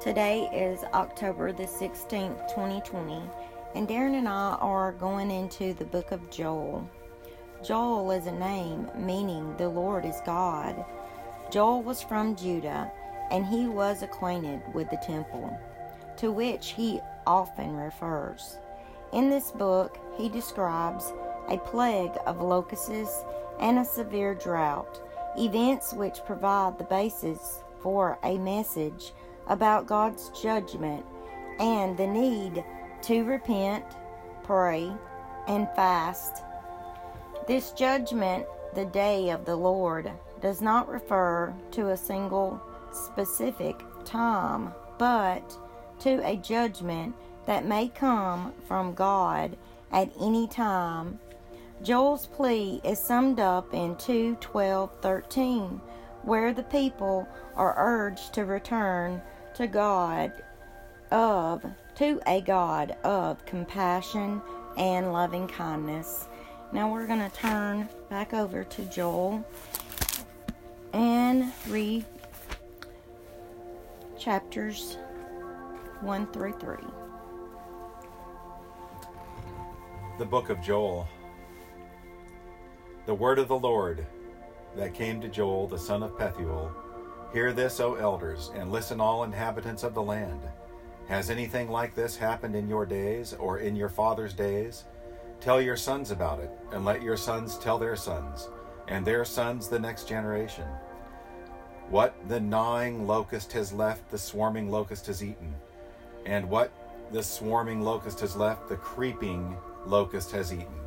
Today is October the 16th, 2020, and Darren and I are going into the book of Joel. Joel is a name meaning the Lord is God. Joel was from Judah, and he was acquainted with the temple, to which he often refers. In this book, he describes a plague of locusts and a severe drought, events which provide the basis for a message about God's judgment and the need to repent, pray, and fast. This judgment, the day of the Lord, does not refer to a single specific time, but to a judgment that may come from God at any time. Joel's plea is summed up in 2 12 13, where the people are urged to return to God of to a God of compassion and loving kindness. Now we're going to turn back over to Joel and read chapters 1 through 3. The book of Joel. The word of the Lord that came to Joel, the son of Pethuel Hear this, O elders, and listen, all inhabitants of the land. Has anything like this happened in your days or in your father's days? Tell your sons about it, and let your sons tell their sons, and their sons the next generation. What the gnawing locust has left, the swarming locust has eaten. And what the swarming locust has left, the creeping locust has eaten.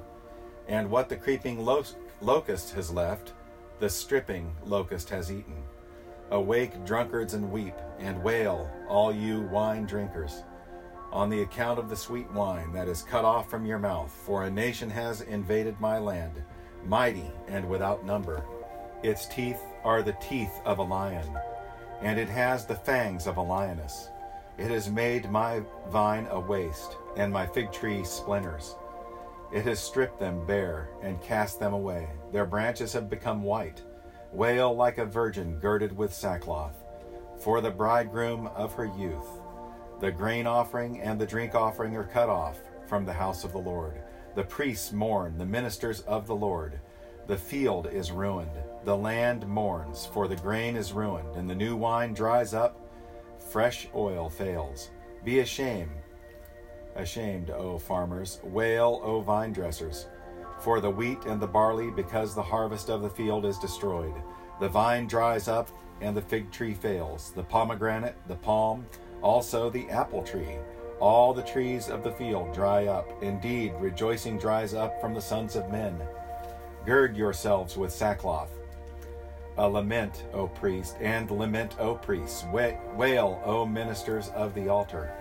And what the creeping lo- locust has left, the stripping locust has eaten. Awake, drunkards, and weep, and wail, all you wine drinkers, on the account of the sweet wine that is cut off from your mouth. For a nation has invaded my land, mighty and without number. Its teeth are the teeth of a lion, and it has the fangs of a lioness. It has made my vine a waste, and my fig tree splinters. It has stripped them bare and cast them away. Their branches have become white Wail like a virgin girded with sackcloth, for the bridegroom of her youth. The grain offering and the drink offering are cut off from the house of the Lord. The priests mourn, the ministers of the Lord. The field is ruined, the land mourns, for the grain is ruined, and the new wine dries up, fresh oil fails. Be ashamed, ashamed, O farmers. Wail, O vine dressers for the wheat and the barley, because the harvest of the field is destroyed. The vine dries up, and the fig tree fails, the pomegranate, the palm, also the apple tree. All the trees of the field dry up. Indeed, rejoicing dries up from the sons of men. Gird yourselves with sackcloth. A lament, O priest, and lament, O priests. Wail, O ministers of the altar.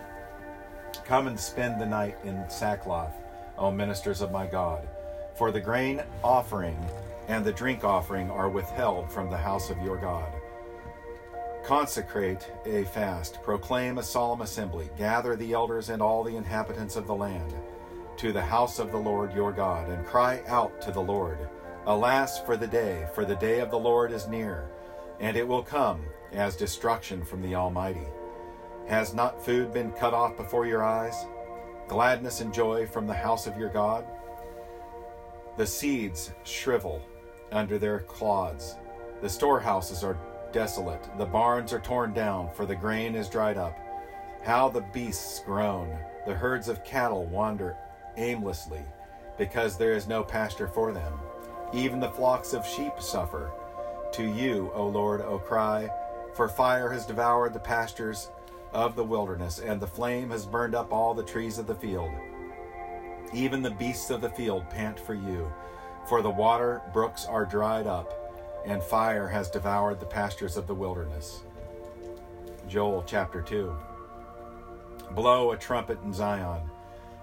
Come and spend the night in sackcloth, O ministers of my God. For the grain offering and the drink offering are withheld from the house of your God. Consecrate a fast, proclaim a solemn assembly, gather the elders and all the inhabitants of the land to the house of the Lord your God, and cry out to the Lord. Alas for the day, for the day of the Lord is near, and it will come as destruction from the Almighty. Has not food been cut off before your eyes? Gladness and joy from the house of your God? The seeds shrivel under their clods. The storehouses are desolate. The barns are torn down, for the grain is dried up. How the beasts groan. The herds of cattle wander aimlessly, because there is no pasture for them. Even the flocks of sheep suffer. To you, O Lord, O cry, for fire has devoured the pastures of the wilderness, and the flame has burned up all the trees of the field. Even the beasts of the field pant for you, for the water brooks are dried up, and fire has devoured the pastures of the wilderness. Joel chapter 2. Blow a trumpet in Zion,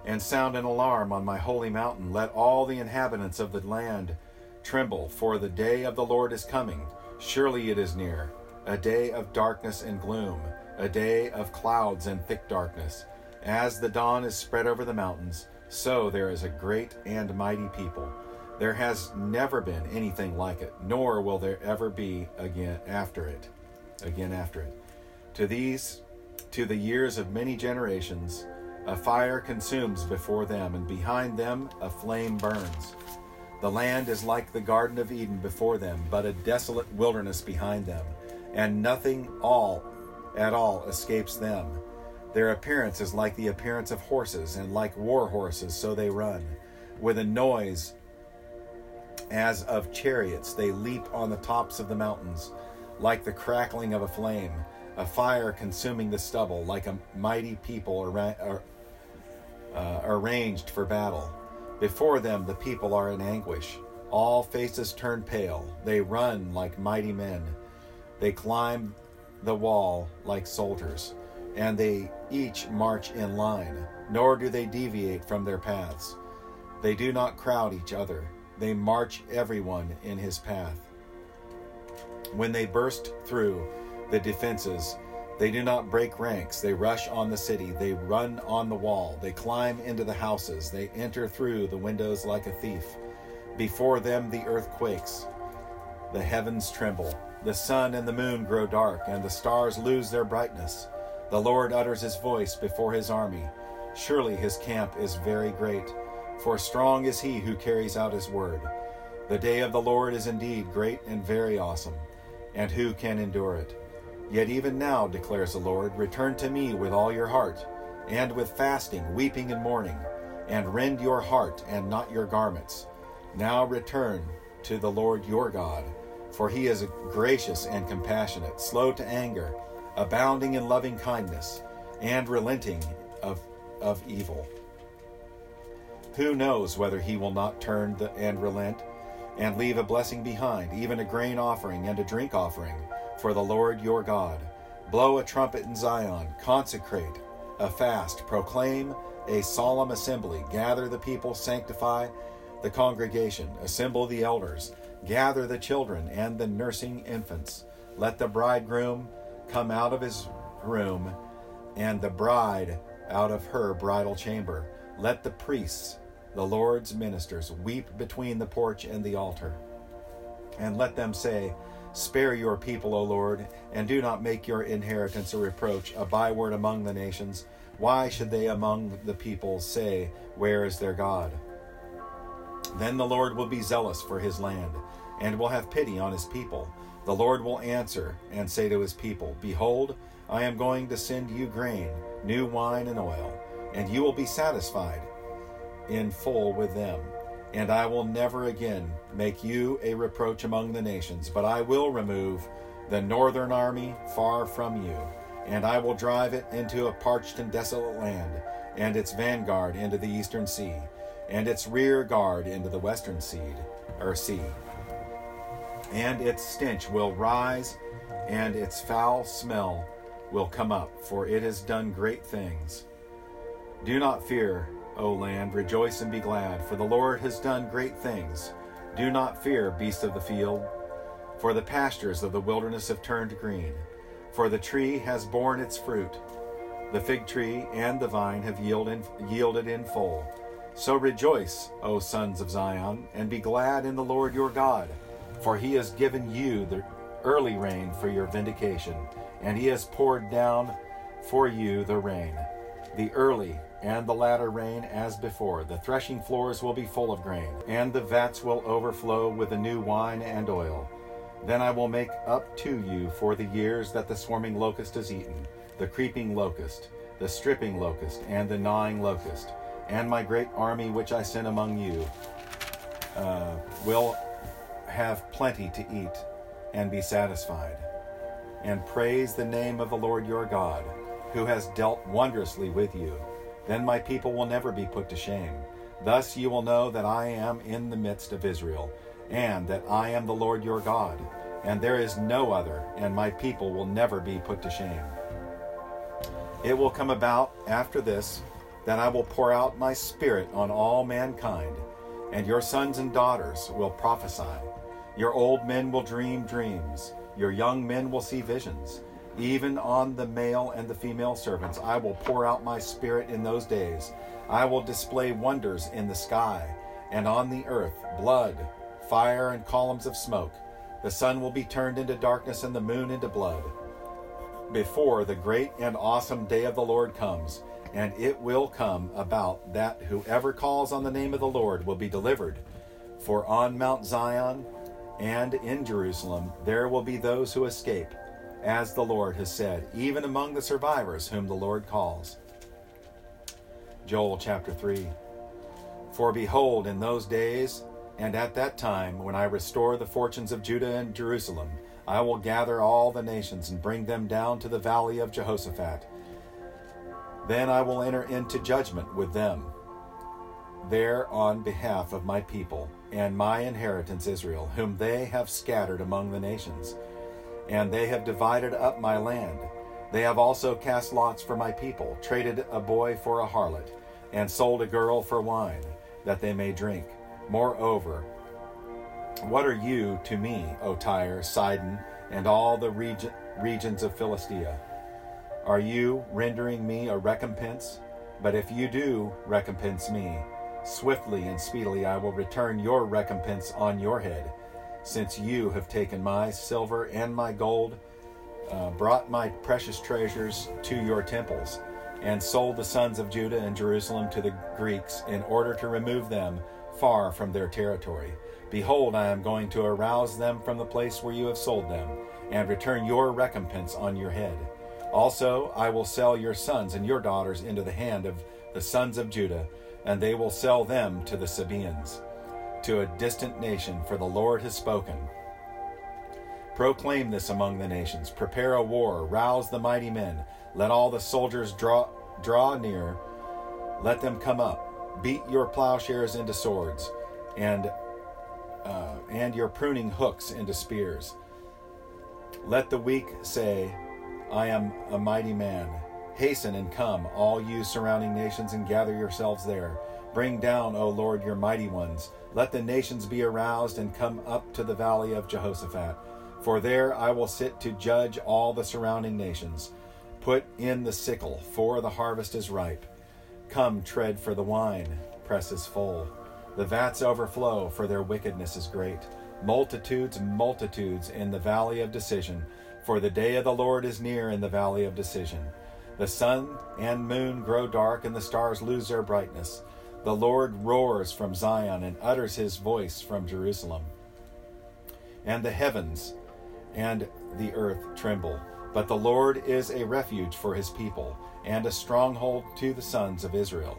and sound an alarm on my holy mountain. Let all the inhabitants of the land tremble, for the day of the Lord is coming. Surely it is near, a day of darkness and gloom, a day of clouds and thick darkness. As the dawn is spread over the mountains, so there is a great and mighty people. There has never been anything like it, nor will there ever be again after it. Again after it. To these to the years of many generations. A fire consumes before them, and behind them a flame burns. The land is like the Garden of Eden before them, but a desolate wilderness behind them, and nothing all at all escapes them. Their appearance is like the appearance of horses, and like war horses, so they run. With a noise as of chariots, they leap on the tops of the mountains, like the crackling of a flame, a fire consuming the stubble, like a mighty people ar- uh, arranged for battle. Before them, the people are in anguish. All faces turn pale. They run like mighty men. They climb the wall like soldiers, and they each march in line, nor do they deviate from their paths. They do not crowd each other, they march everyone in his path. When they burst through the defenses, they do not break ranks. They rush on the city. They run on the wall. They climb into the houses. They enter through the windows like a thief. Before them, the earth quakes. The heavens tremble. The sun and the moon grow dark, and the stars lose their brightness. The Lord utters his voice before his army. Surely his camp is very great, for strong is he who carries out his word. The day of the Lord is indeed great and very awesome, and who can endure it? Yet even now, declares the Lord, return to me with all your heart, and with fasting, weeping, and mourning, and rend your heart and not your garments. Now return to the Lord your God, for he is gracious and compassionate, slow to anger, abounding in loving kindness, and relenting of, of evil. Who knows whether he will not turn the, and relent and leave a blessing behind, even a grain offering and a drink offering? for the Lord your God. Blow a trumpet in Zion, consecrate a fast, proclaim a solemn assembly, gather the people, sanctify the congregation, assemble the elders, gather the children and the nursing infants. Let the bridegroom come out of his room, and the bride out of her bridal chamber. Let the priests, the Lord's ministers, weep between the porch and the altar. And let them say, Spare your people, O Lord, and do not make your inheritance a reproach, a byword among the nations. Why should they among the people say, Where is their God? Then the Lord will be zealous for his land, and will have pity on his people. The Lord will answer and say to his people, Behold, I am going to send you grain, new wine, and oil, and you will be satisfied in full with them and I will never again make you a reproach among the nations, but I will remove the northern army far from you, and I will drive it into a parched and desolate land, and its vanguard into the eastern sea, and its rear guard into the western sea, or sea. And its stench will rise, and its foul smell will come up, for it has done great things. Do not fear, O land, rejoice and be glad, for the Lord has done great things. Do not fear, beasts of the field, for the pastures of the wilderness have turned green, for the tree has borne its fruit. The fig tree and the vine have yielded in full. So rejoice, O sons of Zion, and be glad in the Lord your God, for he has given you the early rain for your vindication, and he has poured down for you the rain, the early and the latter rain as before. The threshing floors will be full of grain, and the vats will overflow with the new wine and oil. Then I will make up to you for the years that the swarming locust has eaten, the creeping locust, the stripping locust, and the gnawing locust, and my great army which I sent among you uh, will have plenty to eat and be satisfied. And praise the name of the Lord your God, who has dealt wondrously with you then my people will never be put to shame. Thus you will know that I am in the midst of Israel, and that I am the Lord your God, and there is no other, and my people will never be put to shame. It will come about after this that I will pour out my spirit on all mankind, and your sons and daughters will prophesy. Your old men will dream dreams, your young men will see visions. Even on the male and the female servants, I will pour out my spirit in those days. I will display wonders in the sky and on the earth blood, fire, and columns of smoke. The sun will be turned into darkness and the moon into blood before the great and awesome day of the Lord comes, and it will come about that whoever calls on the name of the Lord will be delivered. For on Mount Zion and in Jerusalem there will be those who escape, as the Lord has said, even among the survivors whom the Lord calls. Joel chapter 3 For behold, in those days and at that time, when I restore the fortunes of Judah and Jerusalem, I will gather all the nations and bring them down to the valley of Jehoshaphat. Then I will enter into judgment with them there on behalf of my people and my inheritance Israel, whom they have scattered among the nations. And they have divided up my land. They have also cast lots for my people, traded a boy for a harlot, and sold a girl for wine, that they may drink. Moreover, what are you to me, O Tyre, Sidon, and all the region, regions of Philistia? Are you rendering me a recompense? But if you do recompense me, swiftly and speedily I will return your recompense on your head, since you have taken my silver and my gold, uh, brought my precious treasures to your temples, and sold the sons of Judah and Jerusalem to the Greeks in order to remove them far from their territory. Behold, I am going to arouse them from the place where you have sold them, and return your recompense on your head. Also, I will sell your sons and your daughters into the hand of the sons of Judah, and they will sell them to the Sabaeans, to a distant nation, for the Lord has spoken. Proclaim this among the nations. Prepare a war, rouse the mighty men. Let all the soldiers draw, draw near. Let them come up. Beat your plowshares into swords, and uh, and your pruning hooks into spears. Let the weak say, I am a mighty man. Hasten and come, all you surrounding nations, and gather yourselves there. Bring down, O Lord, your mighty ones. Let the nations be aroused and come up to the valley of Jehoshaphat. For there I will sit to judge all the surrounding nations. Put in the sickle, for the harvest is ripe. Come, tread, for the wine press is full. The vats overflow, for their wickedness is great. Multitudes, multitudes in the valley of decision, for the day of the Lord is near in the valley of decision. The sun and moon grow dark, and the stars lose their brightness. The Lord roars from Zion and utters his voice from Jerusalem. And the heavens and the earth tremble. But the Lord is a refuge for his people, and a stronghold to the sons of Israel.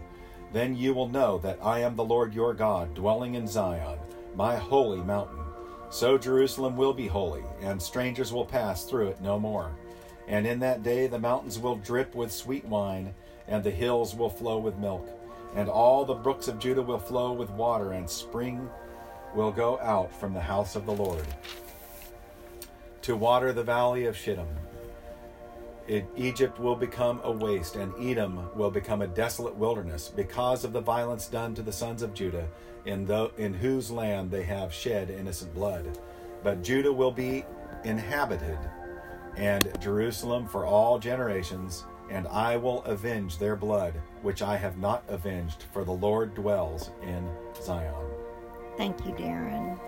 Then you will know that I am the Lord your God, dwelling in Zion, my holy mountain. So Jerusalem will be holy, and strangers will pass through it no more. And in that day the mountains will drip with sweet wine, and the hills will flow with milk, and all the brooks of Judah will flow with water, and spring will go out from the house of the Lord to water the valley of Shittim it, Egypt will become a waste, and Edom will become a desolate wilderness because of the violence done to the sons of Judah, in, the, in whose land they have shed innocent blood. But Judah will be inhabited, and Jerusalem for all generations, and I will avenge their blood, which I have not avenged, for the Lord dwells in Zion. Thank you, Darren.